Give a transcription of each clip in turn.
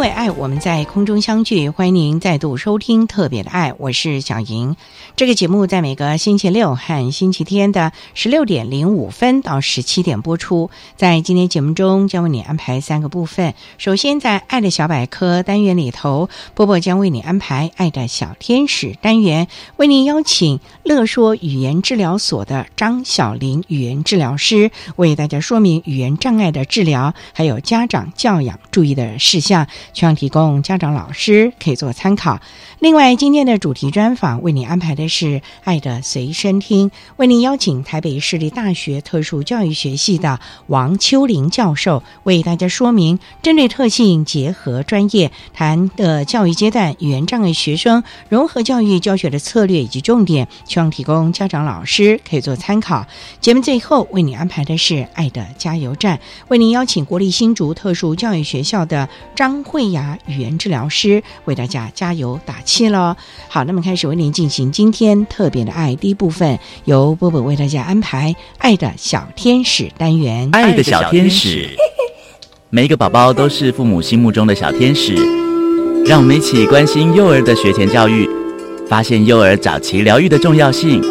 为爱，我们在空中相聚。欢迎您再度收听《特别的爱》，我是小莹。这个节目在每个星期六和星期天的十六点零五分到十七点播出。在今天节目中，将为你安排三个部分。首先，在“爱的小百科”单元里头，波波将为你安排“爱的小天使”单元，为您邀请乐说语言治疗所的张小玲语言治疗师，为大家说明语言障碍的治疗，还有家长教养注意的事项。希望提供家长、老师可以做参考。另外，今天的主题专访为你安排的是《爱的随身听》，为您邀请台北市立大学特殊教育学系的王秋玲教授为大家说明，针对特性结合专业谈的教育阶段语言障碍学生融合教育教学的策略以及重点，希望提供家长、老师可以做参考。节目最后为你安排的是《爱的加油站》，为您邀请国立新竹特殊教育学校的张慧雅语言治疗师为大家加油打气喽。好，那么开始为您进行今天特别的爱第一部分，由波波为大家安排《爱的小天使》单元。爱的小天使，每一个宝宝都是父母心目中的小天使。让我们一起关心幼儿的学前教育，发现幼儿早期疗愈的重要性。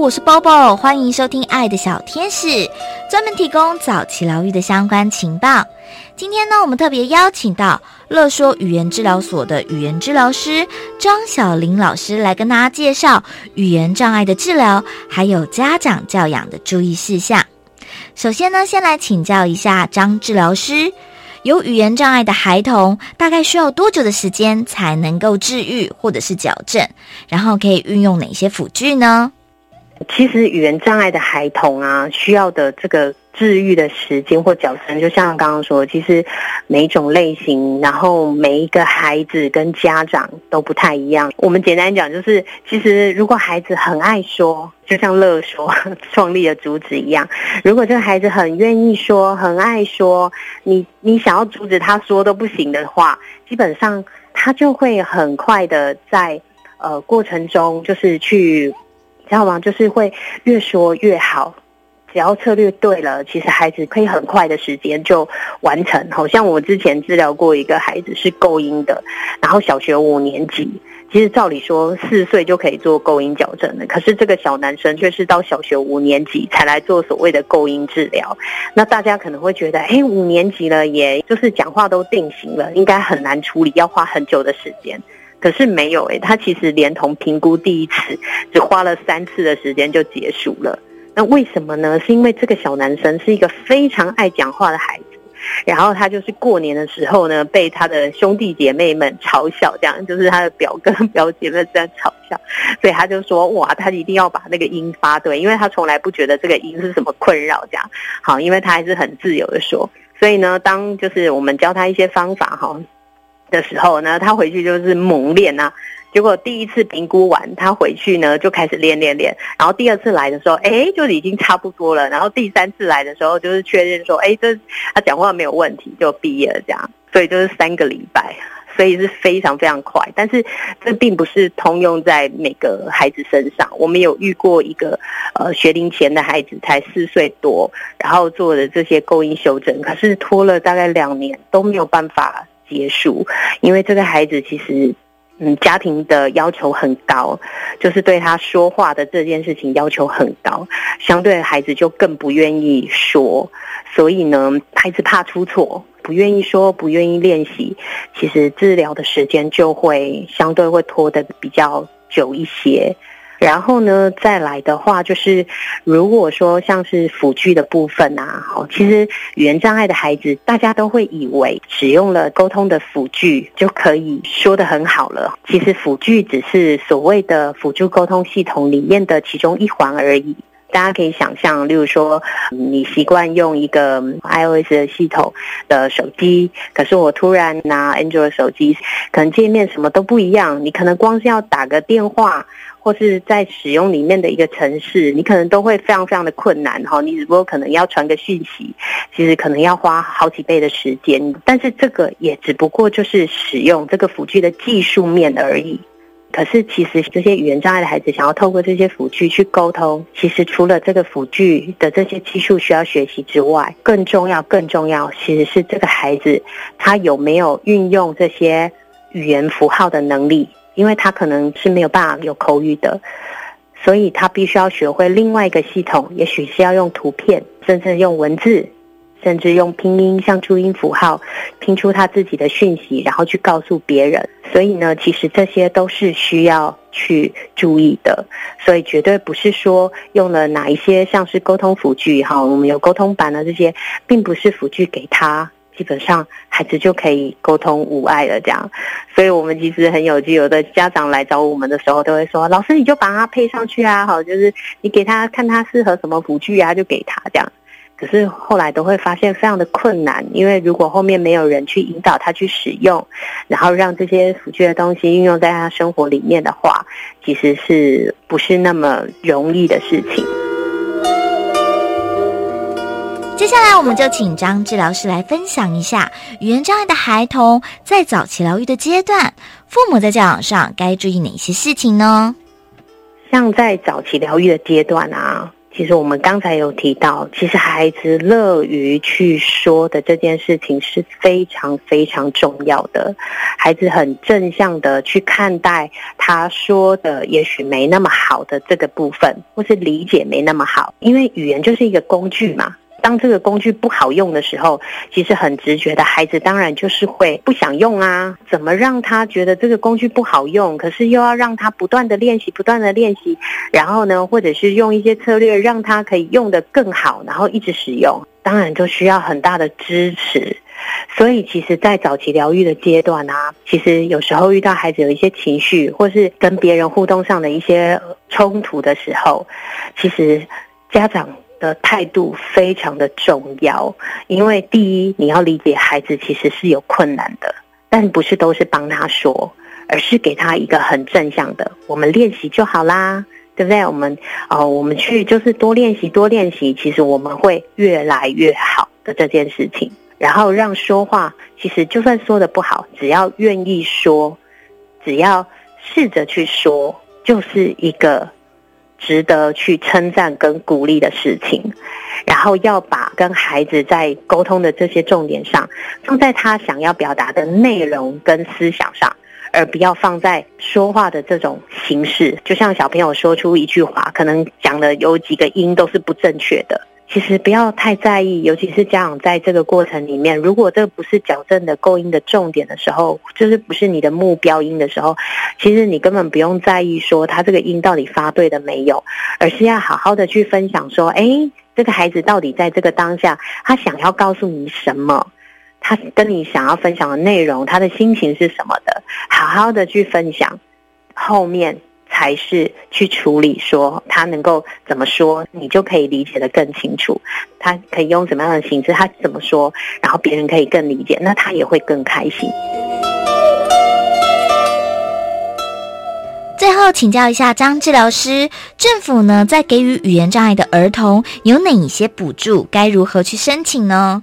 我是 Bobo，欢迎收听《爱的小天使》，专门提供早期疗愈的相关情报。今天呢，我们特别邀请到乐说语言治疗所的语言治疗师张小玲老师来跟大家介绍语言障碍的治疗，还有家长教养的注意事项。首先呢，先来请教一下张治疗师，有语言障碍的孩童大概需要多久的时间才能够治愈或者是矫正？然后可以运用哪些辅具呢？其实语言障碍的孩童啊，需要的这个治愈的时间或矫正，就像刚刚说，其实每一种类型，然后每一个孩子跟家长都不太一样。我们简单讲，就是其实如果孩子很爱说，就像乐说创立的主旨一样，如果这个孩子很愿意说，很爱说，你你想要阻止他说都不行的话，基本上他就会很快的在呃过程中就是去。知道吗？就是会越说越好，只要策略对了，其实孩子可以很快的时间就完成。好像我之前治疗过一个孩子是构音的，然后小学五年级，其实照理说四岁就可以做构音矫正了，可是这个小男生却是到小学五年级才来做所谓的构音治疗。那大家可能会觉得，哎，五年级了，也就是讲话都定型了，应该很难处理，要花很久的时间。可是没有诶，他其实连同评估第一次只花了三次的时间就结束了。那为什么呢？是因为这个小男生是一个非常爱讲话的孩子，然后他就是过年的时候呢，被他的兄弟姐妹们嘲笑，这样就是他的表哥 表姐们在嘲笑，所以他就说哇，他一定要把那个音发对，因为他从来不觉得这个音是什么困扰，这样好，因为他还是很自由的说。所以呢，当就是我们教他一些方法哈。的时候呢，他回去就是猛练啊。结果第一次评估完，他回去呢就开始练练练。然后第二次来的时候，哎，就已经差不多了。然后第三次来的时候，就是确认说，哎，这他讲话没有问题，就毕业了这样。所以就是三个礼拜。所以是非常非常快。但是这并不是通用在每个孩子身上。我们有遇过一个呃学龄前的孩子，才四岁多，然后做的这些构音修正，可是拖了大概两年都没有办法结束，因为这个孩子其实。嗯，家庭的要求很高，就是对他说话的这件事情要求很高，相对孩子就更不愿意说，所以呢，孩子怕出错，不愿意说，不愿意练习，其实治疗的时间就会相对会拖得比较久一些。然后呢，再来的话就是，如果说像是辅具的部分啊，好，其实语言障碍的孩子，大家都会以为使用了沟通的辅具就可以说的很好了。其实辅具只是所谓的辅助沟通系统里面的其中一环而已。大家可以想象，例如说，你习惯用一个 iOS 的系统的手机，可是我突然拿 Android 手机，可能界面什么都不一样。你可能光是要打个电话，或是在使用里面的一个城市，你可能都会非常非常的困难哈。你只不过可能要传个讯息，其实可能要花好几倍的时间。但是这个也只不过就是使用这个辅具的技术面而已。可是，其实这些语言障碍的孩子想要透过这些辅具去沟通，其实除了这个辅具的这些技术需要学习之外，更重要、更重要，其实是这个孩子他有没有运用这些语言符号的能力，因为他可能是没有办法有口语的，所以他必须要学会另外一个系统，也许是要用图片，甚至用文字。甚至用拼音像注音符号拼出他自己的讯息，然后去告诉别人。所以呢，其实这些都是需要去注意的。所以绝对不是说用了哪一些像是沟通辅具哈，我们有沟通版的这些，并不是辅具给他，基本上孩子就可以沟通无碍了这样。所以我们其实很有趣，有的家长来找我们的时候，都会说：“老师，你就把它配上去啊，好，就是你给他看他适合什么辅具啊，就给他这样。”可是后来都会发现非常的困难，因为如果后面没有人去引导他去使用，然后让这些辅具的东西运用在他生活里面的话，其实是不是那么容易的事情？下来我们就请张治疗师来分享一下语言障碍的孩童在早期疗愈的阶段，父母在教养上该注意哪些事情呢？像在早期疗愈的阶段啊。其实我们刚才有提到，其实孩子乐于去说的这件事情是非常非常重要的。孩子很正向的去看待他说的也许没那么好的这个部分，或是理解没那么好，因为语言就是一个工具嘛。当这个工具不好用的时候，其实很直觉的孩子当然就是会不想用啊。怎么让他觉得这个工具不好用？可是又要让他不断的练习，不断的练习，然后呢，或者是用一些策略让他可以用的更好，然后一直使用，当然就需要很大的支持。所以，其实，在早期疗愈的阶段啊，其实有时候遇到孩子有一些情绪，或是跟别人互动上的一些冲突的时候，其实家长。的态度非常的重要，因为第一，你要理解孩子其实是有困难的，但不是都是帮他说，而是给他一个很正向的，我们练习就好啦，对不对？我们哦，我们去就是多练习，多练习，其实我们会越来越好的这件事情。然后让说话，其实就算说的不好，只要愿意说，只要试着去说，就是一个。值得去称赞跟鼓励的事情，然后要把跟孩子在沟通的这些重点上，放在他想要表达的内容跟思想上，而不要放在说话的这种形式。就像小朋友说出一句话，可能讲的有几个音都是不正确的。其实不要太在意，尤其是家长在这个过程里面，如果这不是矫正的构音的重点的时候，就是不是你的目标音的时候，其实你根本不用在意说他这个音到底发对了没有，而是要好好的去分享说，哎，这个孩子到底在这个当下，他想要告诉你什么，他跟你想要分享的内容，他的心情是什么的，好好的去分享，后面。才是去处理，说他能够怎么说，你就可以理解的更清楚。他可以用什么样的形式，他怎么说，然后别人可以更理解，那他也会更开心。最后请教一下张治疗师，政府呢在给予语言障碍的儿童有哪一些补助？该如何去申请呢？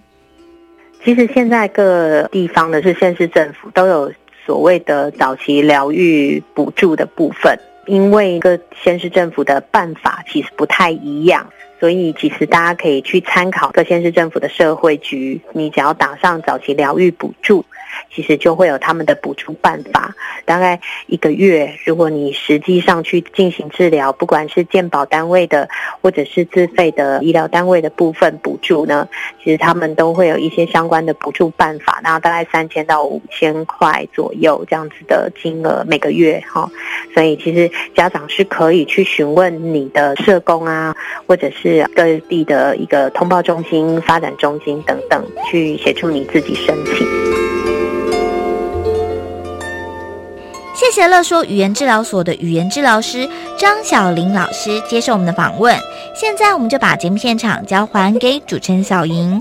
其实现在各地方的是县市政府都有。所谓的早期疗愈补助的部分，因为各县市政府的办法其实不太一样。所以，其实大家可以去参考各县市政府的社会局，你只要打上早期疗愈补助。其实就会有他们的补助办法。大概一个月，如果你实际上去进行治疗，不管是健保单位的或者是自费的医疗单位的部分补助呢，其实他们都会有一些相关的补助办法。然后大概三千到五千块左右这样子的金额每个月哈。所以其实家长是可以去询问你的社工啊，或者是各地的一个通报中心、发展中心等等，去协助你自己申请。谢谢乐说语言治疗所的语言治疗师张小玲老师接受我们的访问。现在我们就把节目现场交还给主持人小莹。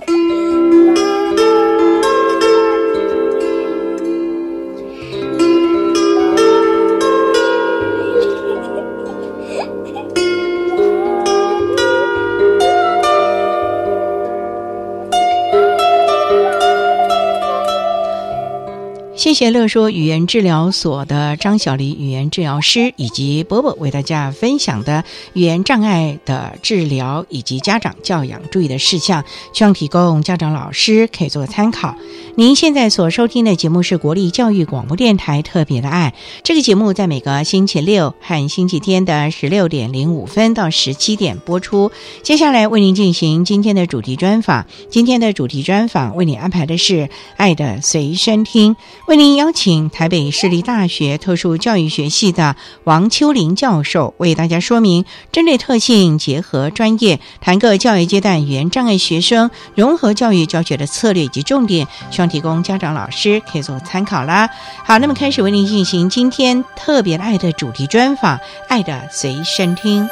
谢乐说语言治疗所的张小黎语言治疗师以及伯伯为大家分享的语言障碍的治疗以及家长教养注意的事项，希望提供家长老师可以做参考。您现在所收听的节目是国立教育广播电台特别的爱，这个节目在每个星期六和星期天的十六点零五分到十七点播出。接下来为您进行今天的主题专访，今天的主题专访为您安排的是爱的随身听。为您并邀请台北市立大学特殊教育学系的王秋玲教授为大家说明，针对特性结合专业，谈个教育阶段语言障碍学生融合教育教学的策略以及重点，希望提供家长老师可以做参考啦。好，那么开始为您进行今天特别爱的主题专访，爱的随身听。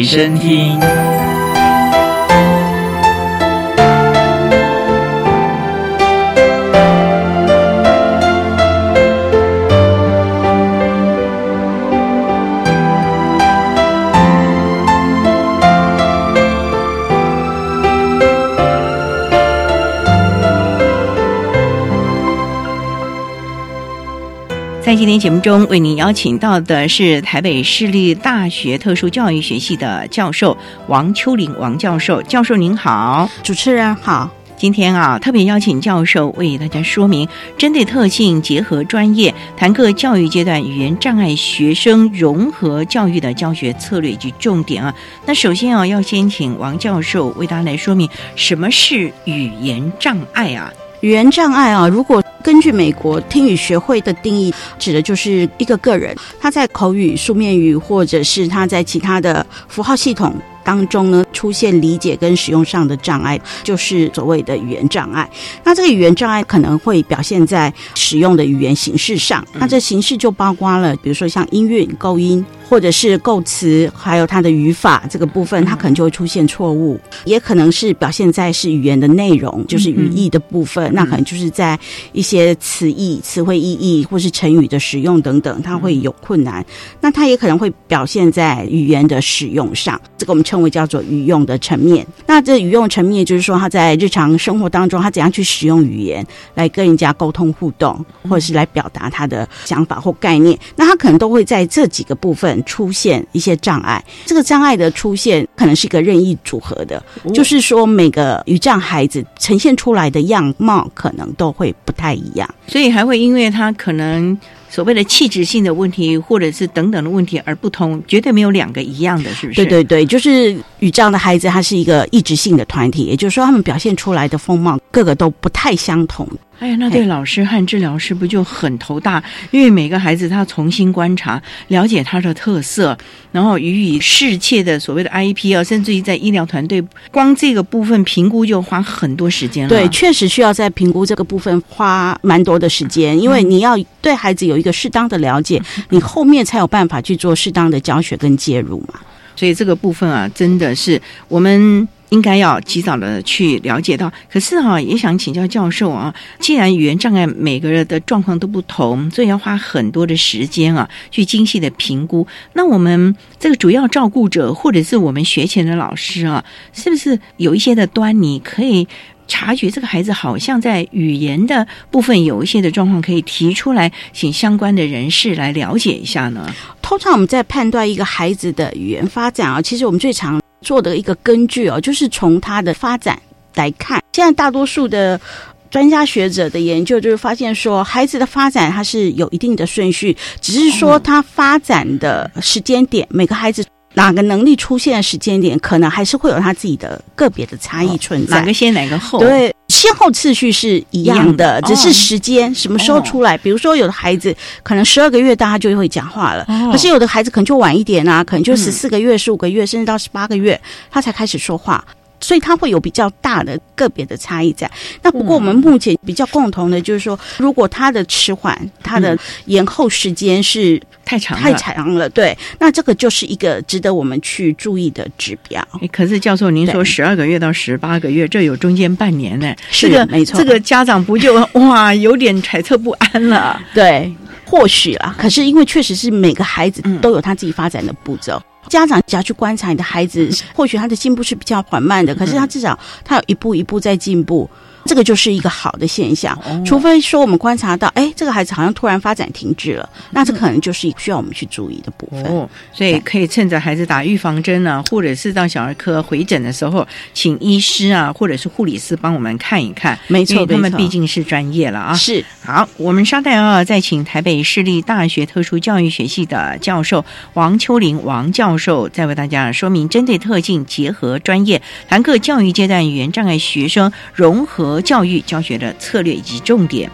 随身听。在今天节目中，为您邀请到的是台北市立大学特殊教育学系的教授王秋玲王教授。教授您好，主持人好。今天啊，特别邀请教授为大家说明，针对特性结合专业，谈各教育阶段语言障碍学生融合教育的教学策略以及重点啊。那首先啊，要先请王教授为大家来说明什么是语言障碍啊？语言障碍啊，如果根据美国听语学会的定义，指的就是一个个人他在口语、书面语，或者是他在其他的符号系统。当中呢，出现理解跟使用上的障碍，就是所谓的语言障碍。那这个语言障碍可能会表现在使用的语言形式上。那这形式就包括了，比如说像音韵、构音，或者是构词，还有它的语法这个部分，它可能就会出现错误。也可能是表现在是语言的内容，就是语义的部分。那可能就是在一些词义、词汇意义，或是成语的使用等等，它会有困难。那它也可能会表现在语言的使用上。这个我们。称为叫做语用的层面，那这语用层面就是说他在日常生活当中，他怎样去使用语言来跟人家沟通互动，或者是来表达他的想法或概念，那他可能都会在这几个部分出现一些障碍。这个障碍的出现可能是一个任意组合的，就是说每个语障孩子呈现出来的样貌可能都会不太一样，所以还会因为他可能。所谓的气质性的问题，或者是等等的问题而不同，绝对没有两个一样的，是不是？对对对，就是与这样的孩子，他是一个意志性的团体，也就是说，他们表现出来的风貌，个个都不太相同。哎呀，那对老师和治疗师不就很头大？因为每个孩子他重新观察、了解他的特色，然后予以适切的所谓的 IEP 啊，甚至于在医疗团队，光这个部分评估就花很多时间了。对，确实需要在评估这个部分花蛮多的时间，因为你要对孩子有一个适当的了解，你后面才有办法去做适当的教学跟介入嘛。所以这个部分啊，真的是我们。应该要及早的去了解到，可是哈，也想请教教授啊，既然语言障碍每个人的状况都不同，所以要花很多的时间啊，去精细的评估。那我们这个主要照顾者或者是我们学前的老师啊，是不是有一些的端倪可以察觉这个孩子好像在语言的部分有一些的状况，可以提出来，请相关的人士来了解一下呢？通常我们在判断一个孩子的语言发展啊，其实我们最常。做的一个根据哦，就是从它的发展来看。现在大多数的专家学者的研究就是发现说，孩子的发展它是有一定的顺序，只是说他发展的时间点，每个孩子哪个能力出现的时间点，可能还是会有他自己的个别的差异存在。哪个先，哪个后？对，先后次序是一样的，只是时间什么时候出来。比如说，有的孩子可能十二个月大他就会讲话了，可是有的孩子可能就晚一点啊，可能就十四个月、十五个月，甚至到十八个月，他才开始说话。所以它会有比较大的个别的差异在。那不过我们目前比较共同的就是说，如果它的迟缓、它的延后时间是太长太长了，对，那这个就是一个值得我们去注意的指标。可是教授，您说十二个月到十八个月，这有中间半年呢？是的，没错。这个家长不就 哇有点揣测不安了？对，或许啦。可是因为确实是每个孩子都有他自己发展的步骤。家长只要去观察你的孩子，或许他的进步是比较缓慢的，可是他至少他有一步一步在进步。这个就是一个好的现象，除非说我们观察到，哎，这个孩子好像突然发展停滞了，那这可能就是需要我们去注意的部分。哦，所以可以趁着孩子打预防针呢，或者是到小儿科回诊的时候，请医师啊，或者是护理师帮我们看一看。没错，他们毕竟是专业了啊。是。好，我们稍待啊，再请台北市立大学特殊教育学系的教授王秋玲王教授，再为大家说明针对特性结合专业，谈课教育阶段语言障碍学生融合。教育教学的策略以及重点。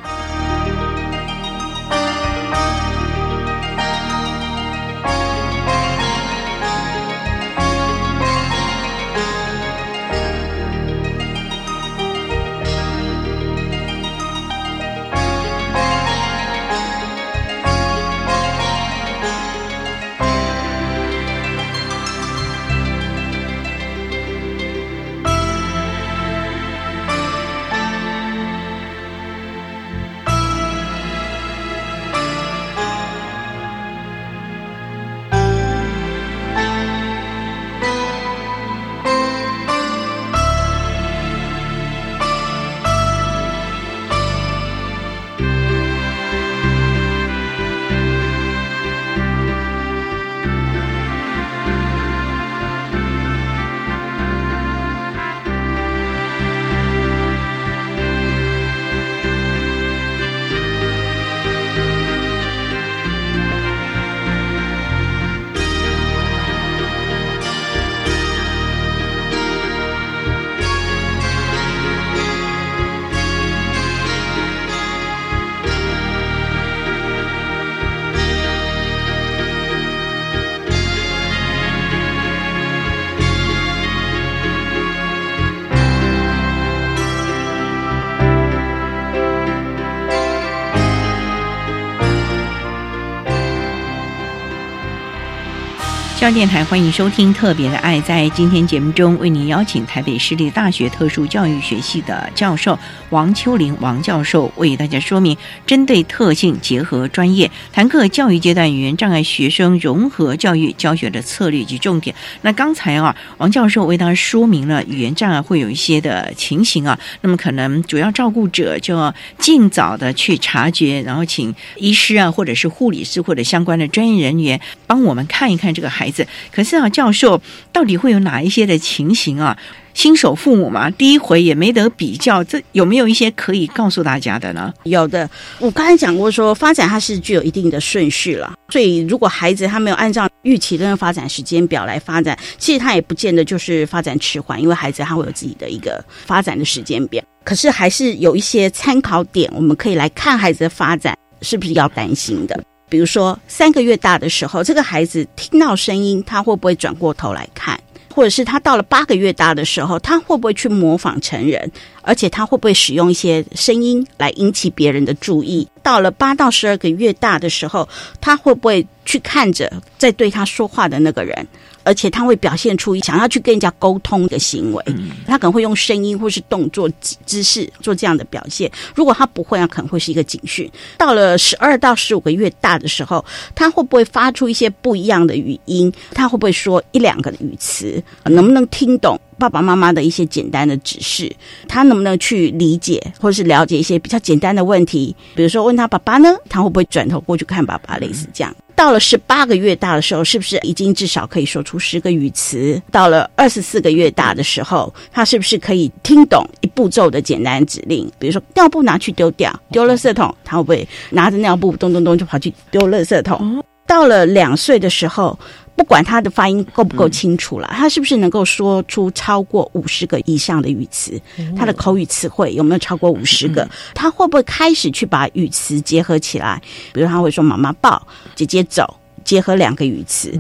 电台欢迎收听《特别的爱》。在今天节目中，为您邀请台北市立大学特殊教育学系的教授王秋玲王教授，为大家说明针对特性结合专业，谈课教育阶段语言障碍学生融合教育教学的策略及重点。那刚才啊，王教授为大家说明了语言障碍会有一些的情形啊，那么可能主要照顾者就要尽早的去察觉，然后请医师啊，或者是护理师或者相关的专业人员帮我们看一看这个孩孩子。可是啊，教授到底会有哪一些的情形啊？新手父母嘛，第一回也没得比较，这有没有一些可以告诉大家的呢？有的，我刚才讲过，说发展它是具有一定的顺序了，所以如果孩子他没有按照预期的发展时间表来发展，其实他也不见得就是发展迟缓，因为孩子他会有自己的一个发展的时间表。可是还是有一些参考点，我们可以来看孩子的发展是不是要担心的。比如说，三个月大的时候，这个孩子听到声音，他会不会转过头来看？或者是他到了八个月大的时候，他会不会去模仿成人？而且他会不会使用一些声音来引起别人的注意？到了八到十二个月大的时候，他会不会去看着在对他说话的那个人？而且他会表现出想要去跟人家沟通的行为，他可能会用声音或是动作姿姿势做这样的表现。如果他不会，啊可能会是一个警讯。到了十二到十五个月大的时候，他会不会发出一些不一样的语音？他会不会说一两个语词？能不能听懂爸爸妈妈的一些简单的指示？他能不能去理解或是了解一些比较简单的问题？比如说问他爸爸呢，他会不会转头过去看爸爸？类似这样。到了十八个月大的时候，是不是已经至少可以说出十个语词？到了二十四个月大的时候，他是不是可以听懂一步骤的简单指令？比如说尿布拿去丢掉，丢垃圾桶，他会不会拿着尿布咚咚咚就跑去丢垃圾桶？到了两岁的时候。不管他的发音够不够清楚了，他是不是能够说出超过五十个以上的语词？他的口语词汇有没有超过五十个？他会不会开始去把语词结合起来？比如他会说“妈妈抱”“姐姐走”，结合两个语词。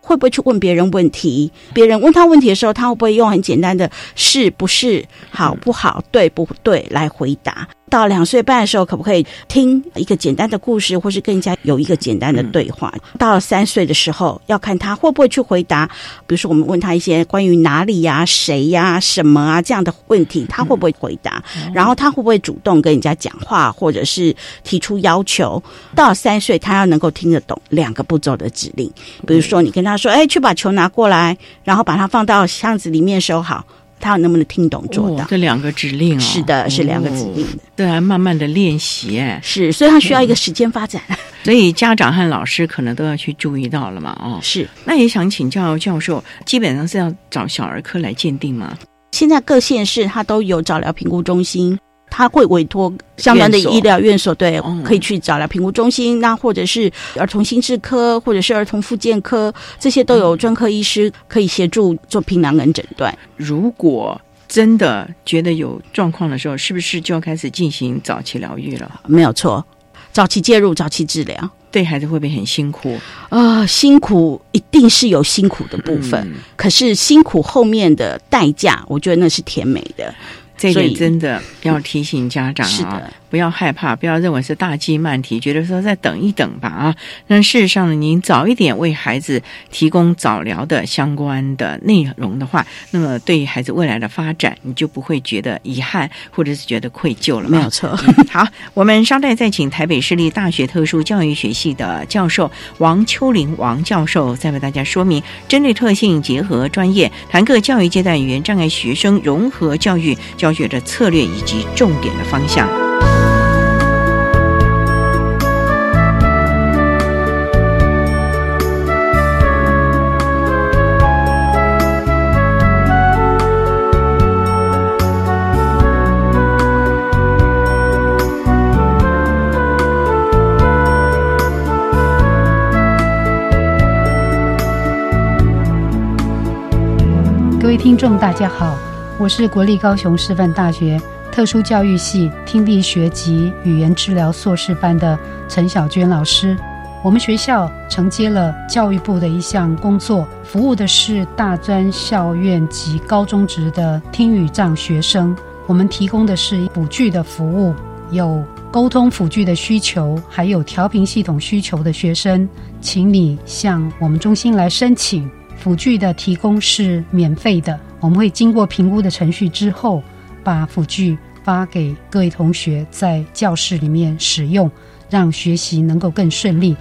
会不会去问别人问题？别人问他问题的时候，他会不会用很简单的“是不是”“好不好”“对不对”来回答？到两岁半的时候，可不可以听一个简单的故事，或是跟人家有一个简单的对话？到了三岁的时候，要看他会不会去回答。比如说，我们问他一些关于哪里呀、谁呀、什么啊这样的问题，他会不会回答？然后他会不会主动跟人家讲话，或者是提出要求？到了三岁，他要能够听得懂两个步骤的指令。比如说，你跟他说：“哎，去把球拿过来，然后把它放到箱子里面收好。”他能不能听懂做到？这两个指令哦，是的，是两个指令的，对，啊慢慢的练习哎，是，所以他需要一个时间发展，所以家长和老师可能都要去注意到了嘛，哦，是。那也想请教教授，基本上是要找小儿科来鉴定吗？现在各县市它都有早疗评估中心。他会委托相关的医疗院所，对，可以去找来评估中心，那或者是儿童心智科，或者是儿童复健科，这些都有专科医师可以协助做平囊跟诊断。如果真的觉得有状况的时候，是不是就要开始进行早期疗愈了？没有错，早期介入，早期治疗，对孩子会不会很辛苦啊？辛苦一定是有辛苦的部分，可是辛苦后面的代价，我觉得那是甜美的。这点真的要提醒家长啊。不要害怕，不要认为是大计慢题，觉得说再等一等吧啊！那事实上呢，您早一点为孩子提供早疗的相关的内容的话，那么对于孩子未来的发展，你就不会觉得遗憾或者是觉得愧疚了。没有错。好，我们稍待再请台北市立大学特殊教育学系的教授王秋玲王教授，再为大家说明针对特性结合专业，谈各教育阶段语言障碍学生融合教育教学的策略以及重点的方向。位听众，大家好，我是国立高雄师范大学特殊教育系听力学及语言治疗硕士班的陈小娟老师。我们学校承接了教育部的一项工作，服务的是大专校院及高中职的听语障学生。我们提供的是辅具的服务，有沟通辅具的需求，还有调频系统需求的学生，请你向我们中心来申请。辅具的提供是免费的，我们会经过评估的程序之后，把辅具发给各位同学在教室里面使用，让学习能够更顺利。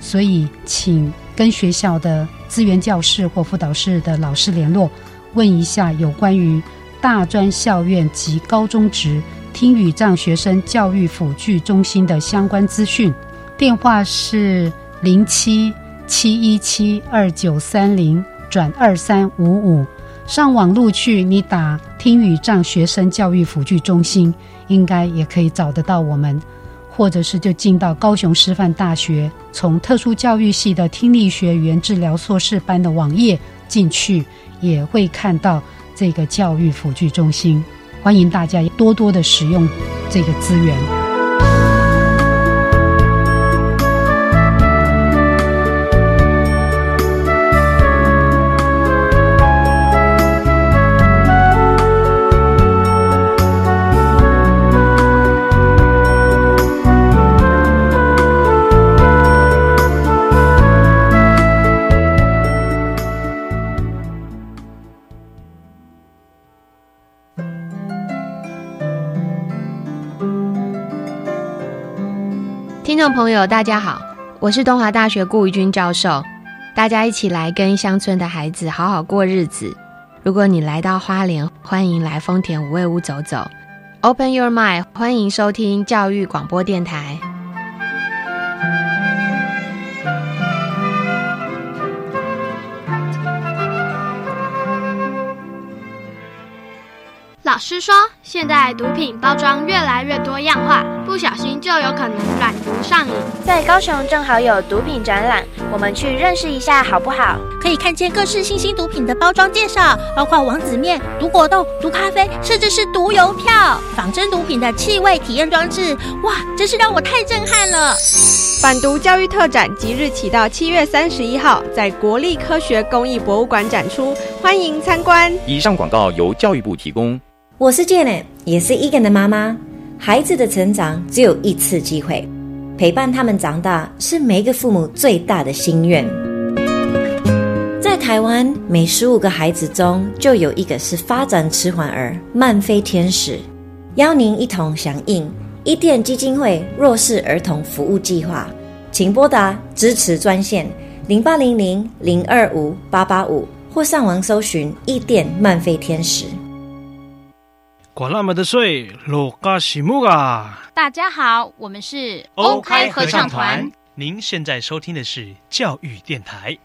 所以，请跟学校的资源教室或辅导室的老师联络，问一下有关于大专校院及高中职听语障学生教育辅具中心的相关资讯。电话是零七。七一七二九三零转二三五五，上网路去，你打听语障学生教育辅具中心，应该也可以找得到我们，或者是就进到高雄师范大学，从特殊教育系的听力学语言治疗硕士班的网页进去，也会看到这个教育辅具中心，欢迎大家多多的使用这个资源。众朋友，大家好，我是东华大学顾玉君教授，大家一起来跟乡村的孩子好好过日子。如果你来到花莲，欢迎来丰田五味屋走走。Open your mind，欢迎收听教育广播电台。老师说，现在毒品包装越来越多样化，不小心就有可能染毒上瘾。在高雄正好有毒品展览，我们去认识一下好不好？可以看见各式新兴毒品的包装介绍，包括王子面、毒果冻、毒咖啡，甚至是毒邮票、仿真毒品的气味体验装置。哇，真是让我太震撼了！反毒教育特展即日起到七月三十一号，在国立科学工艺博物馆展出，欢迎参观。以上广告由教育部提供。我是 Jane，也是 Egan 的妈妈。孩子的成长只有一次机会，陪伴他们长大是每一个父母最大的心愿。在台湾，每十五个孩子中就有一个是发展迟缓儿、慢飞天使。邀您一同响应伊甸基金会弱势儿童服务计划，请拨打支持专线零八零零零二五八八五，或上网搜寻伊甸慢飞天使。管那么的水，罗嘎西木啊！大家好，我们是欧开合唱团。您现在收听的是教育电台。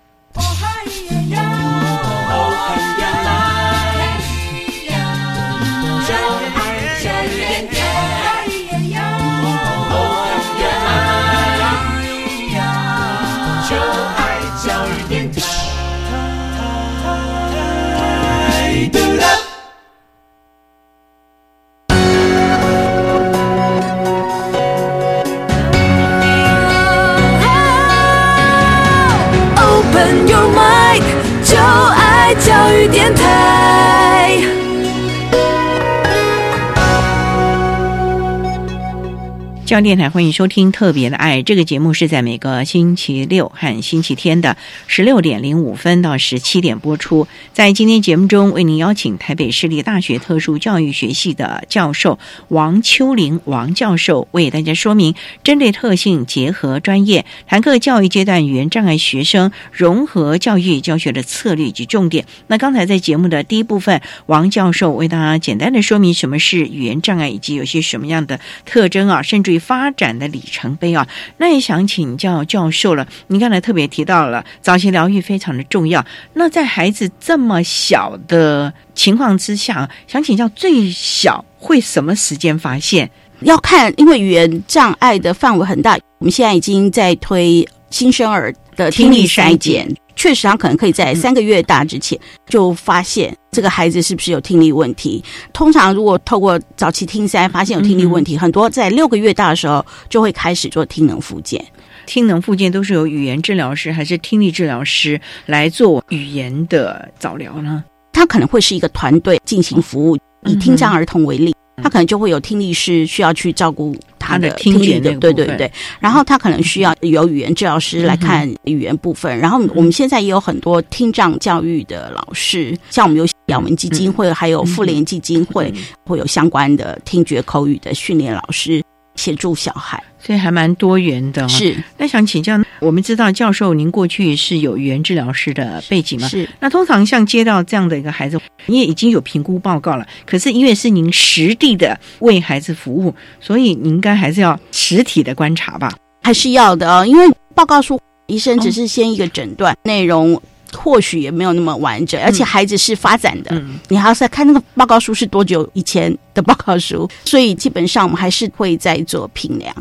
教育电台欢迎收听《特别的爱》这个节目，是在每个星期六和星期天的十六点零五分到十七点播出。在今天节目中，为您邀请台北市立大学特殊教育学系的教授王秋玲王教授，为大家说明针对特性结合专业，谈课教育阶段语言障碍学生融合教育教学的策略及重点。那刚才在节目的第一部分，王教授为大家简单的说明什么是语言障碍，以及有些什么样的特征啊，甚至于。发展的里程碑啊，那也想请教教授了。你刚才特别提到了早期疗愈非常的重要。那在孩子这么小的情况之下，想请教最小会什么时间发现？要看，因为语言障碍的范围很大。我们现在已经在推新生儿的听力筛检。确实，他可能可以在三个月大之前就发现这个孩子是不是有听力问题。通常，如果透过早期听塞发现有听力问题，很多在六个月大的时候就会开始做听能复健。听能复健都是由语言治疗师还是听力治疗师来做语言的早疗呢？他可能会是一个团队进行服务。以听障儿童为例。他可能就会有听力师需要去照顾他的听力的，对对对。然后他可能需要有语言治疗师来看语言部分。然后我们现在也有很多听障教育的老师，像我们有咬文基金会，还有妇联基金会，会有相关的听觉口语的训练老师协助小孩。所以还蛮多元的。是，那想请教，我们知道教授您过去是有语言治疗师的背景吗？是。那通常像接到这样的一个孩子，你也已经有评估报告了，可是因为是您实地的为孩子服务，所以你应该还是要实体的观察吧？还是要的啊，因为报告书医生只是先一个诊断内容。或许也没有那么完整，而且孩子是发展的，你还要再看那个报告书是多久以前的报告书，所以基本上我们还是会在做评量。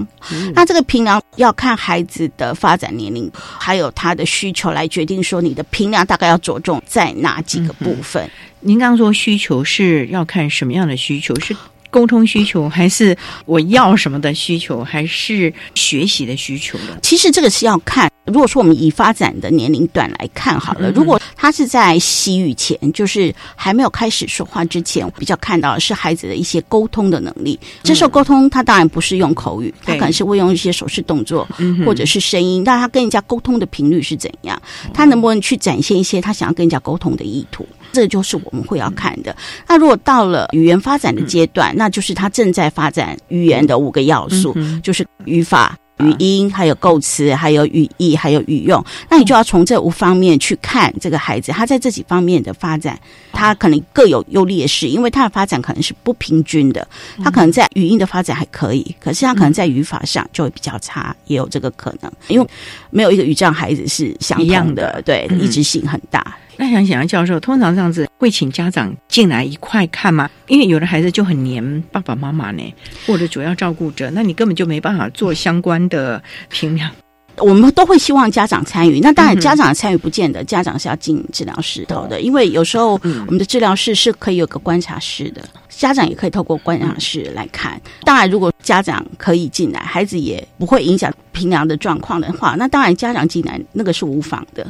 那这个评量要看孩子的发展年龄，还有他的需求来决定说你的评量大概要着重在哪几个部分。您刚刚说需求是要看什么样的需求？是沟通需求，还是我要什么的需求，还是学习的需求呢？其实这个是要看。如果说我们以发展的年龄段来看好了，如果他是在习语前，就是还没有开始说话之前，比较看到的是孩子的一些沟通的能力。这时候沟通，他当然不是用口语，他可能是会用一些手势动作，或者是声音。那他跟人家沟通的频率是怎样？他能不能去展现一些他想要跟人家沟通的意图？这就是我们会要看的。那如果到了语言发展的阶段，那就是他正在发展语言的五个要素，就是语法。语音，还有构词，还有语义，还有语用。那你就要从这五方面去看这个孩子，他在这几方面的发展，他可能各有优劣势，因为他的发展可能是不平均的。他可能在语音的发展还可以，可是他可能在语法上就会比较差，也有这个可能，因为没有一个语障孩子是相同的，对，一致性很大。那想请问教授，通常这样子会请家长进来一块看吗？因为有的孩子就很黏爸爸妈妈呢，或者主要照顾者，那你根本就没办法做相关的评量。我们都会希望家长参与，那当然家长参与不见得家长是要进治疗室头的，因为有时候我们的治疗室是可以有个观察室的，家长也可以透过观察室来看。当然，如果家长可以进来，孩子也不会影响平量的状况的话，那当然家长进来那个是无妨的。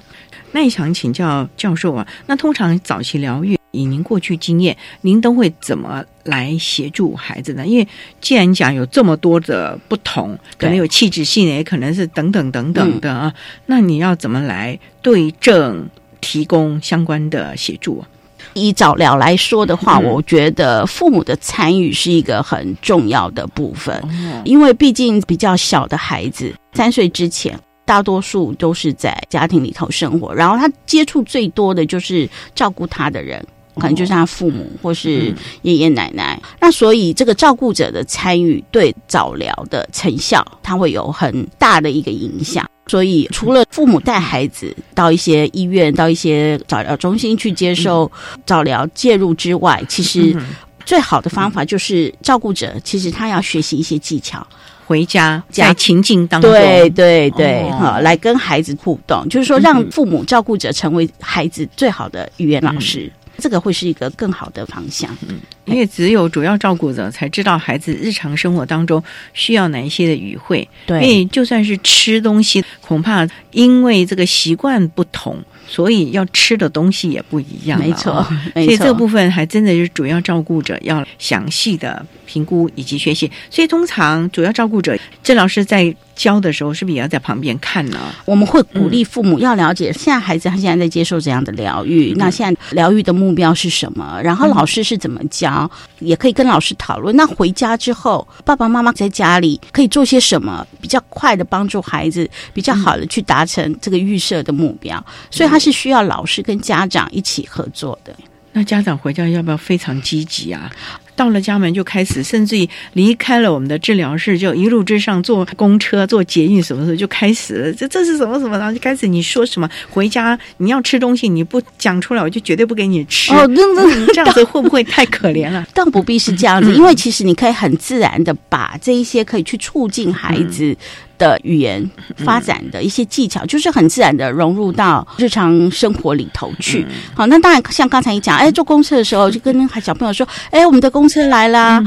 那也想请教教授啊，那通常早期疗愈以您过去经验，您都会怎么来协助孩子呢？因为既然讲有这么多的不同，可能有气质性，也可能是等等等等的啊，那你要怎么来对症提供相关的协助啊？以早疗来说的话，我觉得父母的参与是一个很重要的部分，因为毕竟比较小的孩子，三岁之前。大多数都是在家庭里头生活，然后他接触最多的就是照顾他的人，可能就是他父母或是爷爷奶奶。那所以这个照顾者的参与对早疗的成效，它会有很大的一个影响。所以除了父母带孩子到一些医院、到一些早疗中心去接受早疗介入之外，其实最好的方法就是照顾者其实他要学习一些技巧。回家在情境当中，对对对，哈，来跟孩子互动，就是说让父母照顾者成为孩子最好的语言老师，这个会是一个更好的方向。嗯，因为只有主要照顾者才知道孩子日常生活当中需要哪一些的语汇。对，因为就算是吃东西，恐怕因为这个习惯不同。所以要吃的东西也不一样，没错。所以这部分还真的是主要照顾者要详细的评估以及学习。所以通常主要照顾者郑老师在教的时候，是不是也要在旁边看呢？我们会鼓励父母要了解现在孩子他现在在接受怎样的疗愈，那现在疗愈的目标是什么？然后老师是怎么教，也可以跟老师讨论。那回家之后，爸爸妈妈在家里可以做些什么，比较快的帮助孩子，比较好的去达成这个预设的目标。所以他。是需要老师跟家长一起合作的。那家长回家要不要非常积极啊？到了家门就开始，甚至于离开了我们的治疗室，就一路之上坐公车、坐捷运什么时候就开始了？这这是什么什么？然后就开始你说什么？回家你要吃东西，你不讲出来，我就绝对不给你吃。哦，那那这样子会不会太可怜了？倒 不必是这样子，因为其实你可以很自然的把这一些可以去促进孩子。的语言发展的一些技巧，就是很自然的融入到日常生活里头去。好，那当然像刚才你讲，哎，坐公车的时候就跟小朋友说，哎，我们的公车来啦。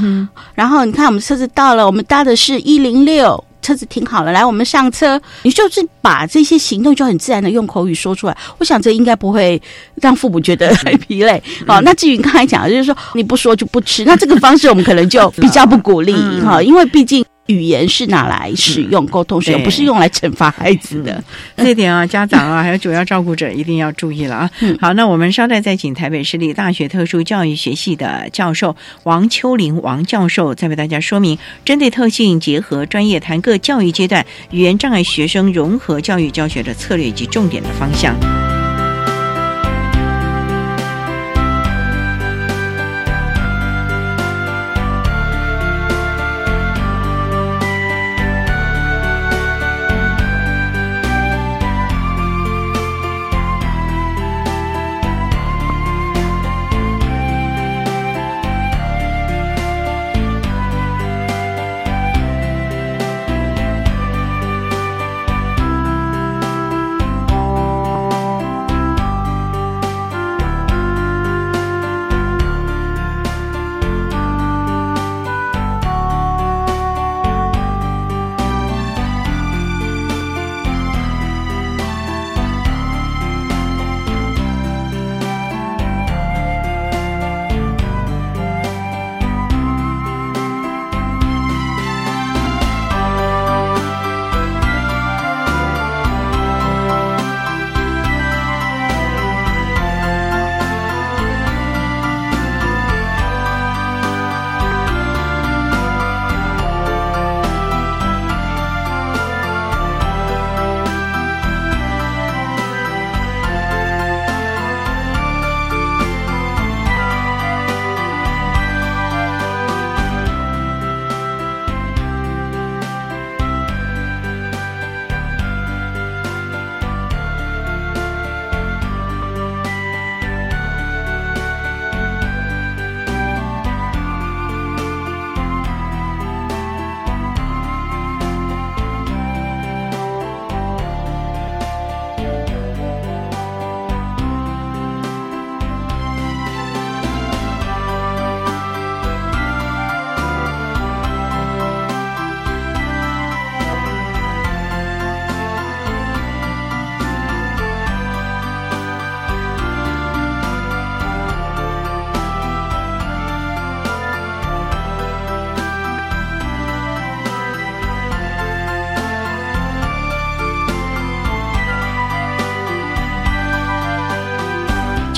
然后你看我们车子到了，我们搭的是一零六，车子停好了，来我们上车。你就是把这些行动就很自然的用口语说出来，我想这应该不会让父母觉得 太疲累。好，那至于你刚才讲的，就是说你不说就不吃，那这个方式我们可能就比较不鼓励哈，因为毕竟。语言是拿来使用、沟通使用，不是用来惩罚孩子的。这点啊，家长啊，还有主要照顾者一定要注意了啊。好，那我们稍待再请台北市立大学特殊教育学系的教授王秋玲王教授，再为大家说明针对特性结合专业谈各教育阶段语言障碍学生融合教育教学的策略以及重点的方向。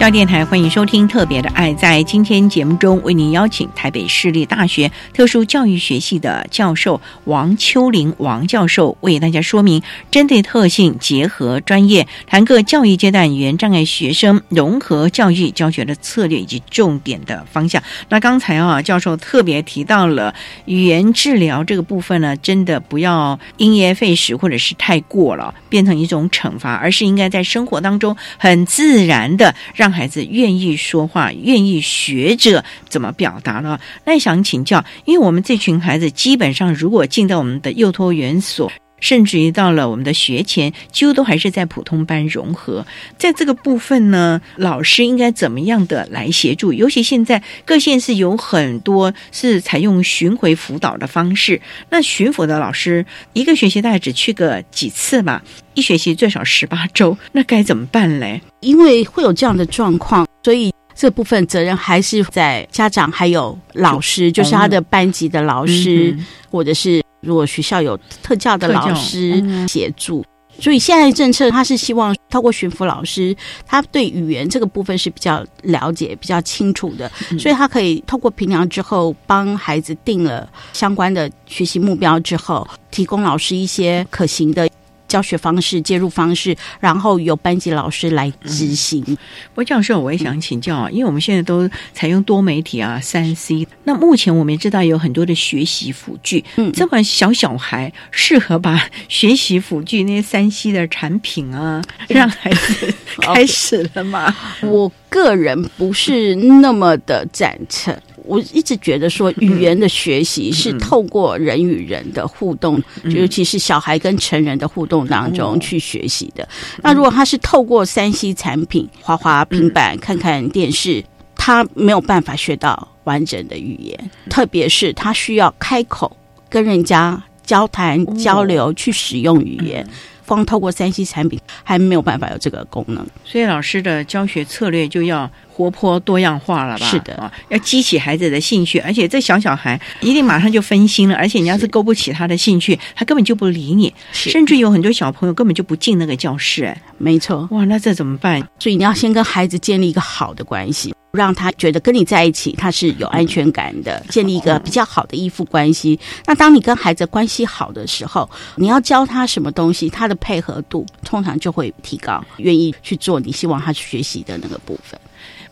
教电台欢迎收听《特别的爱》。在今天节目中，为您邀请台北市立大学特殊教育学系的教授王秋玲王教授，为大家说明针对特性结合专业，谈各教育阶段语言障碍学生融合教育教学的策略以及重点的方向。那刚才啊，教授特别提到了语言治疗这个部分呢，真的不要因噎废食，或者是太过了，变成一种惩罚，而是应该在生活当中很自然的让孩子愿意说话，愿意学着怎么表达了。那想请教，因为我们这群孩子基本上如果进到我们的幼托园所。甚至于到了我们的学前，几乎都还是在普通班融合。在这个部分呢，老师应该怎么样的来协助？尤其现在各县市有很多是采用巡回辅导的方式。那巡抚的老师一个学期大概只去个几次吧，一学期最少十八周，那该怎么办嘞？因为会有这样的状况，所以这部分责任还是在家长还有老师，就是他的班级的老师，或者是。如果学校有特教的老师协助，所以现在政策他是希望透过巡抚老师，他对语言这个部分是比较了解、比较清楚的，所以他可以透过评量之后，帮孩子定了相关的学习目标之后，提供老师一些可行的。教学方式、介入方式，然后由班级老师来执行。郭教授，我也想请教啊，因为我们现在都采用多媒体啊，三 C。那目前我们也知道有很多的学习辅具，嗯，这么小小孩适合把学习辅具那些三 C 的产品啊，让孩子开始了吗？我个人不是那么的赞成。我一直觉得说，语言的学习是透过人与人的互动，尤其是小孩跟成人的互动当中去学习的。那如果他是透过三 C 产品，滑滑平板、看看电视，他没有办法学到完整的语言，特别是他需要开口跟人家交谈交流，去使用语言。光透过三 C 产品还没有办法有这个功能，所以老师的教学策略就要活泼多样化了吧？是的，要激起孩子的兴趣，而且这小小孩一定马上就分心了，而且你要是勾不起他的兴趣，他根本就不理你，甚至有很多小朋友根本就不进那个教室。哎，没错，哇，那这怎么办？所以你要先跟孩子建立一个好的关系。让他觉得跟你在一起，他是有安全感的，建立一个比较好的依附关系。那当你跟孩子关系好的时候，你要教他什么东西，他的配合度通常就会提高，愿意去做你希望他学习的那个部分。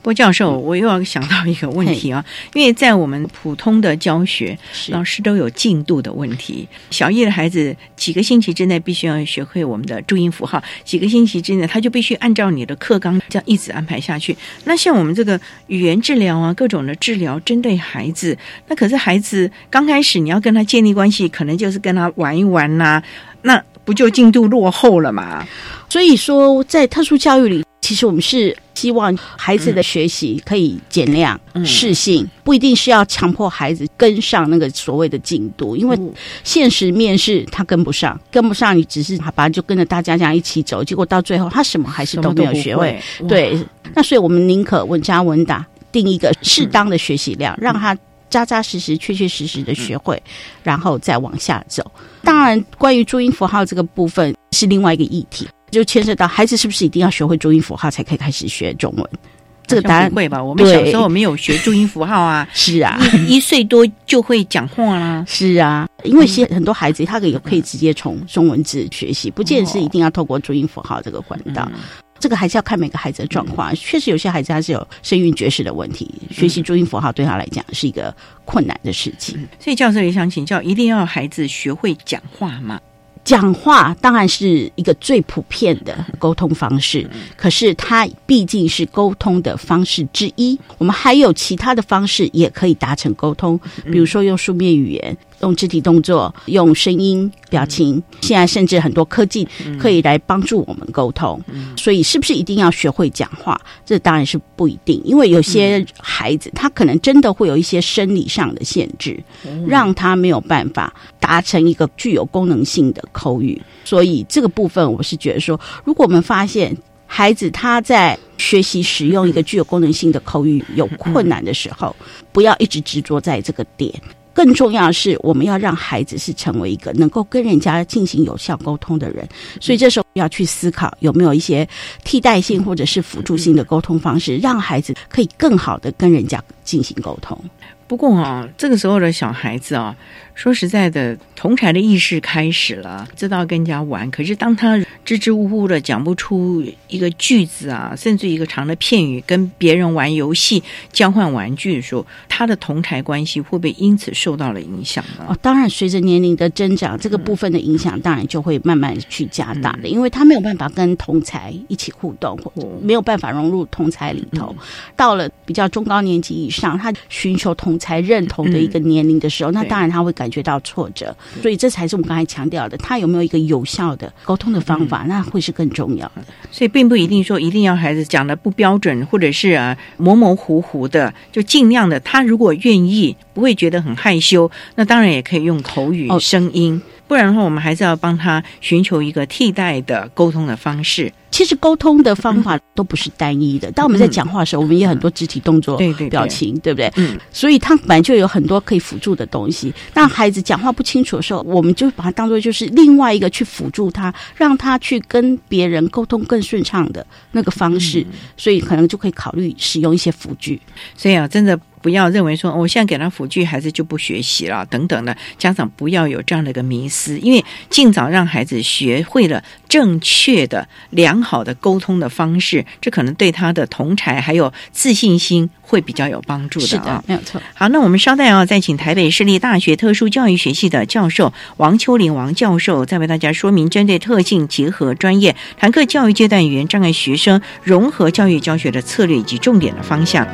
郭教授，我又要想到一个问题啊，因为在我们普通的教学，老师都有进度的问题。小一的孩子几个星期之内必须要学会我们的注音符号，几个星期之内他就必须按照你的课纲这样一直安排下去。那像我们这个语言治疗啊，各种的治疗针对孩子，那可是孩子刚开始你要跟他建立关系，可能就是跟他玩一玩呐，那不就进度落后了嘛？所以说，在特殊教育里。其实我们是希望孩子的学习可以减量、适性，不一定是要强迫孩子跟上那个所谓的进度，因为现实面试他跟不上，跟不上你只是好吧，就跟着大家这样一起走，结果到最后他什么还是都没有学会。对，那所以我们宁可稳扎稳打，定一个适当的学习量，让他扎扎实实、确确实实的学会，然后再往下走。当然，关于注音符号这个部分是另外一个议题。就牵涉到孩子是不是一定要学会注音符号才可以开始学中文？这个答案会吧？我们小时候没有学注音符号啊。是啊，一岁多就会讲话啦。是啊，因为现很多孩子他可以可以直接从中文字学习，不见得是一定要透过注音符号这个管道。这个还是要看每个孩子的状况。确实有些孩子他是有声韵绝识的问题，学习注音符号对他来讲是一个困难的事情。所以教授也想请教，一定要孩子学会讲话吗？讲话当然是一个最普遍的沟通方式，可是它毕竟是沟通的方式之一。我们还有其他的方式也可以达成沟通，比如说用书面语言。用肢体动作、用声音、表情，现在甚至很多科技可以来帮助我们沟通。所以，是不是一定要学会讲话？这当然是不一定，因为有些孩子他可能真的会有一些生理上的限制，让他没有办法达成一个具有功能性的口语。所以，这个部分我是觉得说，如果我们发现孩子他在学习使用一个具有功能性的口语有困难的时候，不要一直执着在这个点。更重要的是，我们要让孩子是成为一个能够跟人家进行有效沟通的人。所以这时候要去思考有没有一些替代性或者是辅助性的沟通方式，让孩子可以更好的跟人家进行沟通。不过啊，这个时候的小孩子啊。说实在的，同才的意识开始了，知道跟人家玩。可是当他支支吾吾的讲不出一个句子啊，甚至一个长的片语，跟别人玩游戏、交换玩具的时候，他的同才关系会不会因此受到了影响呢？哦，当然，随着年龄的增长，这个部分的影响当然就会慢慢去加大了，因为他没有办法跟同才一起互动，没有办法融入同才里头。到了比较中高年级以上，他寻求同才认同的一个年龄的时候，那当然他会感。觉到挫折，所以这才是我们刚才强调的，他有没有一个有效的沟通的方法，那会是更重要的。所以并不一定说一定要孩子讲的不标准，或者是啊模模糊糊的，就尽量的。他如果愿意，不会觉得很害羞，那当然也可以用口语声音。不然的话，我们还是要帮他寻求一个替代的沟通的方式。其实沟通的方法都不是单一的。当我们在讲话的时候，我们也很多肢体动作、对对表情，对不对？嗯。所以他本来就有很多可以辅助的东西。当孩子讲话不清楚的时候，我们就把它当做就是另外一个去辅助他，让他去跟别人沟通更顺畅的那个方式。所以可能就可以考虑使用一些辅具。所以啊，真的。不要认为说我现在给他辅具，孩子就不学习了等等的。家长不要有这样的一个迷思，因为尽早让孩子学会了正确的、良好的沟通的方式，这可能对他的同才还有自信心会比较有帮助的啊。没有错。好，那我们稍待啊，再请台北市立大学特殊教育学系的教授王秋林王教授，再为大家说明针对特性结合专业谈课教育阶段语言障碍学生融合教育教学的策略以及重点的方向。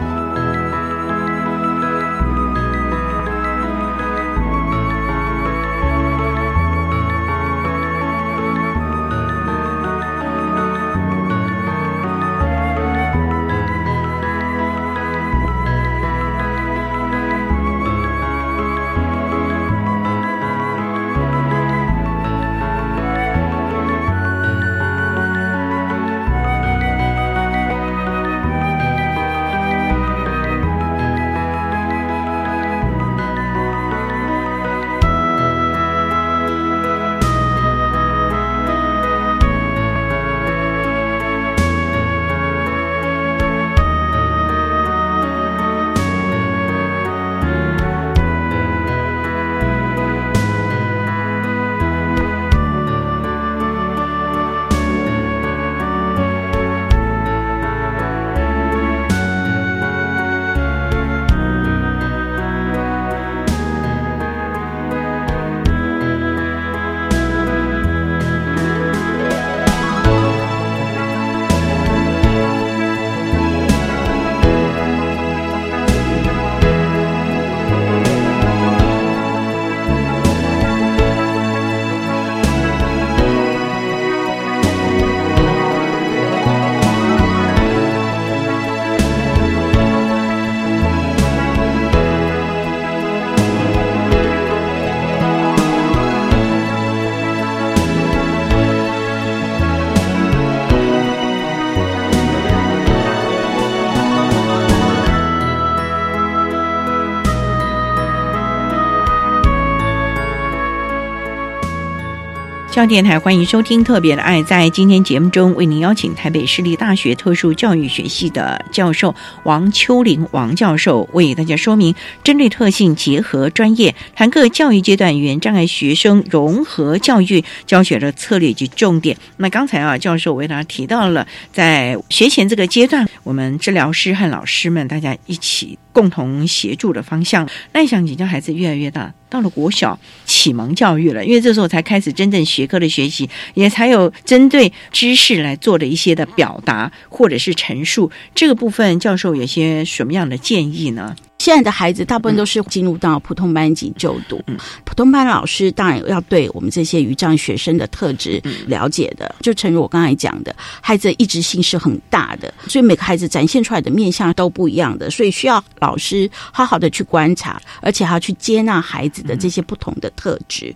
教电台欢迎收听《特别的爱》。在今天节目中，为您邀请台北市立大学特殊教育学系的教授王秋玲王教授，为大家说明针对特性结合专业，谈各教育阶段语言障碍学生融合教育教学的策略及重点。那刚才啊，教授为大家提到了在学前这个阶段，我们治疗师和老师们大家一起共同协助的方向。那你想你家孩子越来越大。到了国小启蒙教育了，因为这时候才开始真正学科的学习，也才有针对知识来做的一些的表达或者是陈述。这个部分，教授有些什么样的建议呢？现在的孩子大部分都是进入到普通班级就读，普通班老师当然要对我们这些语障学生的特质了解的。就诚如我刚才讲的，孩子的意志性是很大的，所以每个孩子展现出来的面相都不一样的，所以需要老师好好的去观察，而且还要去接纳孩子的这些不同的特质。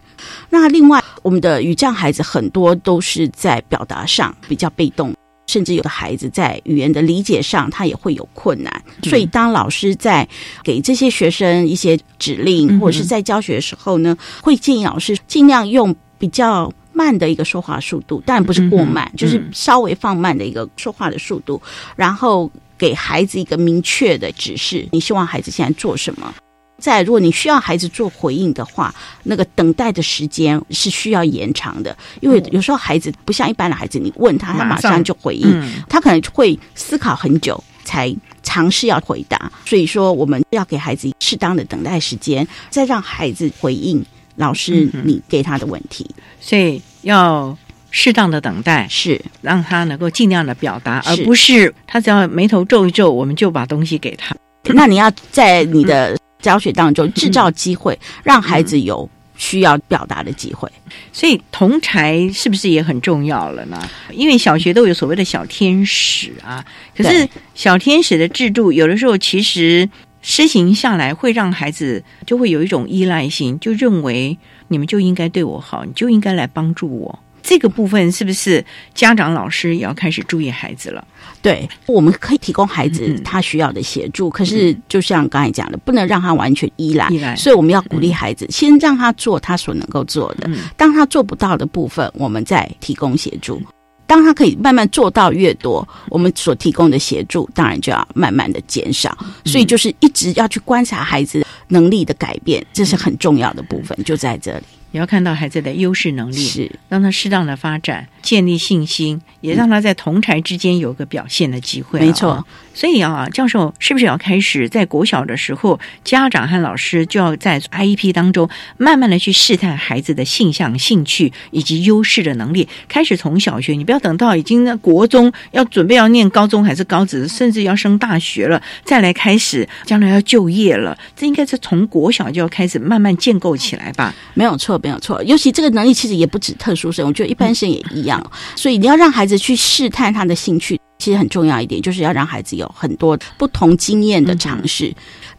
那另外，我们的语障孩子很多都是在表达上比较被动。甚至有的孩子在语言的理解上，他也会有困难。所以，当老师在给这些学生一些指令，或者是在教学的时候呢，会建议老师尽量用比较慢的一个说话速度，当然不是过慢，就是稍微放慢的一个说话的速度，然后给孩子一个明确的指示，你希望孩子现在做什么。在如果你需要孩子做回应的话，那个等待的时间是需要延长的，因为有时候孩子不像一般的孩子，你问他，他马上就回应，他可能会思考很久才尝试要回答。所以说，我们要给孩子适当的等待时间，再让孩子回应老师你给他的问题。所以要适当的等待，是让他能够尽量的表达，而不是他只要眉头皱一皱，我们就把东西给他。那你要在你的。教学当中制造机会，让孩子有需要表达的机会，所以同才是不是也很重要了呢？因为小学都有所谓的小天使啊，可是小天使的制度有的时候其实施行下来，会让孩子就会有一种依赖性，就认为你们就应该对我好，你就应该来帮助我。这个部分是不是家长、老师也要开始注意孩子了？对，我们可以提供孩子他需要的协助，可是就像刚才讲的，不能让他完全依赖。依赖，所以我们要鼓励孩子，先让他做他所能够做的。当他做不到的部分，我们再提供协助。当他可以慢慢做到越多，我们所提供的协助当然就要慢慢的减少。所以就是一直要去观察孩子能力的改变，这是很重要的部分，就在这里。也要看到孩子的优势能力，是让他适当的发展，建立信心，也让他在同才之间有个表现的机会。没错。所以啊，教授是不是要开始在国小的时候，家长和老师就要在 IEP 当中慢慢的去试探孩子的性向、兴趣以及优势的能力？开始从小学，你不要等到已经在国中要准备要念高中还是高职，甚至要升大学了再来开始，将来要就业了，这应该是从国小就要开始慢慢建构起来吧？没有错，没有错。尤其这个能力其实也不止特殊生，我觉得一般生也一样。所以你要让孩子去试探他的兴趣。其实很重要一点，就是要让孩子有很多不同经验的尝试。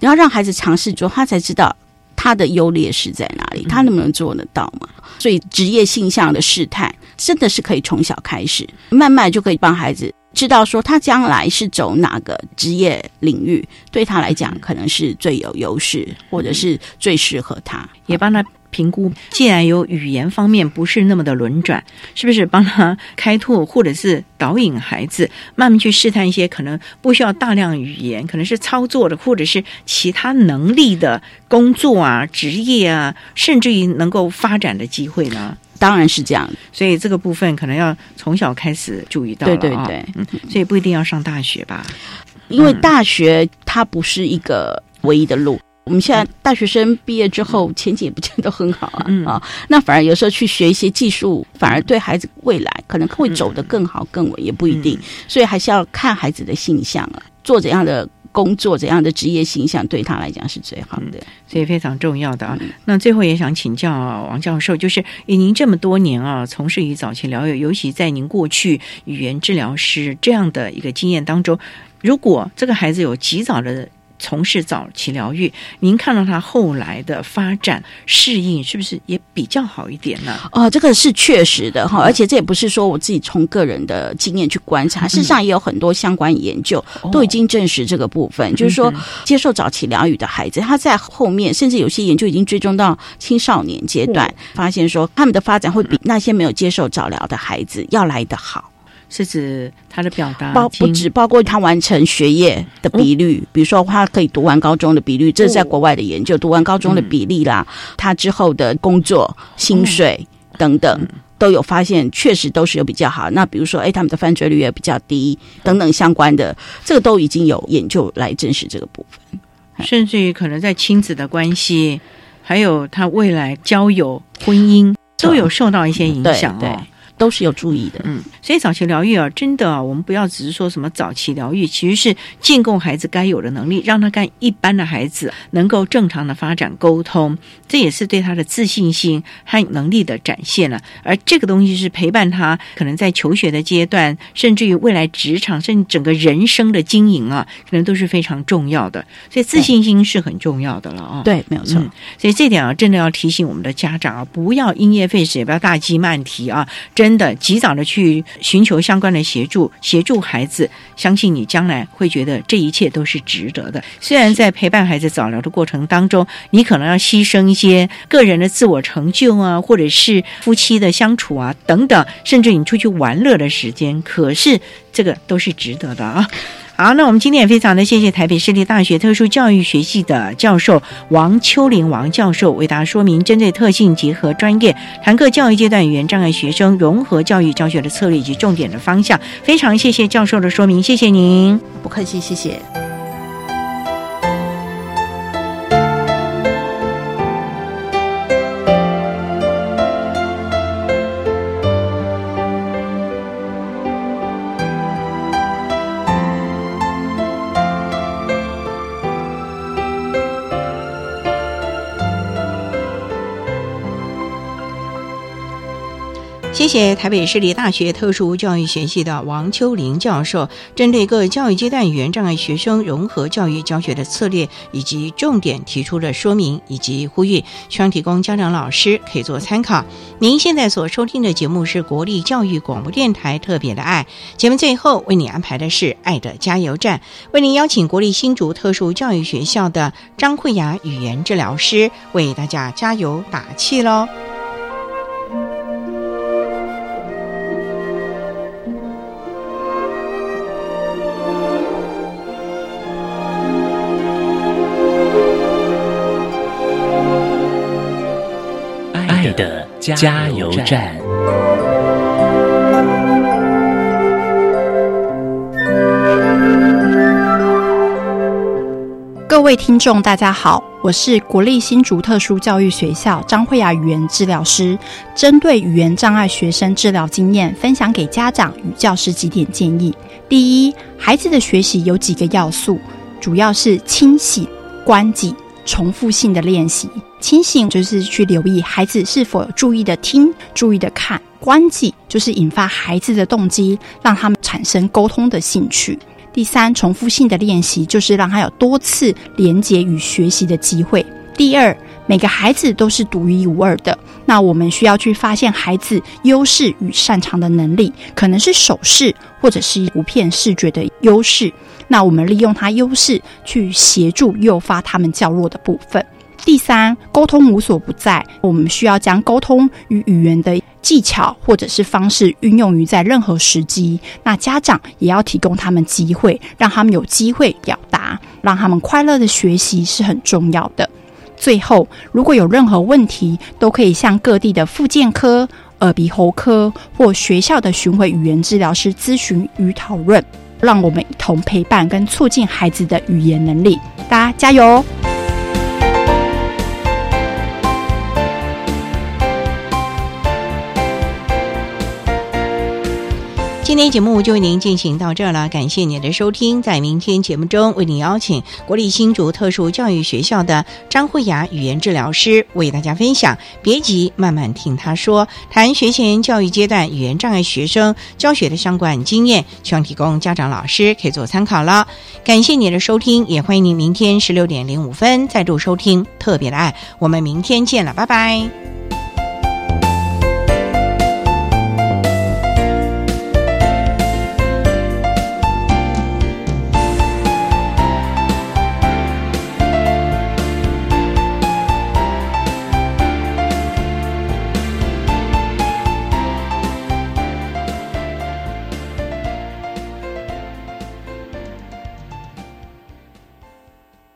你要让孩子尝试之后，他才知道他的优劣势在哪里，他能不能做得到嘛？所以职业性向的试探真的是可以从小开始，慢慢就可以帮孩子知道说他将来是走哪个职业领域，对他来讲可能是最有优势，或者是最适合他，也帮他。评估，既然有语言方面不是那么的轮转，是不是帮他开拓，或者是导引孩子慢慢去试探一些可能不需要大量语言，可能是操作的，或者是其他能力的工作啊、职业啊，甚至于能够发展的机会呢？当然是这样，所以这个部分可能要从小开始注意到了。对对对，嗯，所以不一定要上大学吧，因为大学它不是一个唯一的路。我们现在大学生毕业之后前景也不见得很好啊，嗯啊，那反而有时候去学一些技术，反而对孩子未来可能会走得更好更稳，也不一定。所以还是要看孩子的形象啊，做怎样的工作，怎样的职业形象对他来讲是最好的，所以非常重要的啊。那最后也想请教王教授，就是以您这么多年啊，从事于早期疗愈，尤其在您过去语言治疗师这样的一个经验当中，如果这个孩子有及早的。从事早期疗愈，您看到他后来的发展适应是不是也比较好一点呢？哦，这个是确实的哈，而且这也不是说我自己从个人的经验去观察，事实上也有很多相关研究都已经证实这个部分，就是说接受早期疗愈的孩子，他在后面甚至有些研究已经追踪到青少年阶段，发现说他们的发展会比那些没有接受早疗的孩子要来得好。是指他的表达，包不止包括他完成学业的比率，比如说他可以读完高中的比率，这是在国外的研究，读完高中的比例啦，他之后的工作薪水等等都有发现，确实都是有比较好。那比如说，哎，他们的犯罪率也比较低，等等相关的，这个都已经有研究来证实这个部分，甚至于可能在亲子的关系，还有他未来交友、婚姻都有受到一些影响哦。都是有注意的，嗯，所以早期疗愈啊，真的啊，我们不要只是说什么早期疗愈，其实是建构孩子该有的能力，让他跟一般的孩子能够正常的发展沟通，这也是对他的自信心和能力的展现了。而这个东西是陪伴他可能在求学的阶段，甚至于未来职场，甚至整个人生的经营啊，可能都是非常重要的。所以自信心是很重要的了啊。对，没有错。所以这点啊，真的要提醒我们的家长啊，不要因噎废食，也不要大鸡慢提啊，真。真的及早的去寻求相关的协助，协助孩子，相信你将来会觉得这一切都是值得的。虽然在陪伴孩子早疗的过程当中，你可能要牺牲一些个人的自我成就啊，或者是夫妻的相处啊等等，甚至你出去玩乐的时间，可是这个都是值得的啊。好，那我们今天也非常的谢谢台北市立大学特殊教育学系的教授王秋林王教授为大家说明针对特性结合专业谈课教育阶段语言障碍学生融合教育教学的策略以及重点的方向。非常谢谢教授的说明，谢谢您。不客气，谢谢。谢台北市立大学特殊教育学系的王秋玲教授，针对各教育阶段语言障碍学生融合教育教学的策略以及重点提出了说明以及呼吁，希望提供家长老师可以做参考。您现在所收听的节目是国立教育广播电台特别的爱节目，最后为你安排的是爱的加油站，为您邀请国立新竹特殊教育学校的张慧雅语言治疗师为大家加油打气喽。加油站。各位听众，大家好，我是国立新竹特殊教育学校张慧雅语言治疗师，针对语言障碍学生治疗经验，分享给家长与教师几点建议。第一，孩子的学习有几个要素，主要是清醒、关记、重复性的练习。清醒就是去留意孩子是否有注意的听、注意的看；关记就是引发孩子的动机，让他们产生沟通的兴趣。第三，重复性的练习就是让他有多次连接与学习的机会。第二，每个孩子都是独一无二的，那我们需要去发现孩子优势与擅长的能力，可能是手势或者是图片视觉的优势。那我们利用他优势去协助诱发他们较弱的部分。第三，沟通无所不在，我们需要将沟通与语言的技巧或者是方式运用于在任何时机。那家长也要提供他们机会，让他们有机会表达，让他们快乐的学习是很重要的。最后，如果有任何问题，都可以向各地的复健科、耳鼻喉科或学校的巡回语言治疗师咨询与讨论。让我们一同陪伴跟促进孩子的语言能力。大家加油今天节目就为您进行到这儿了，感谢您的收听。在明天节目中，为您邀请国立新竹特殊教育学校的张慧雅语言治疗师为大家分享。别急，慢慢听他说，谈学前教育阶段语言障碍学生教学的相关经验，希望提供家长老师可以做参考了。感谢您的收听，也欢迎您明天十六点零五分再度收听特别的爱。我们明天见了，拜拜。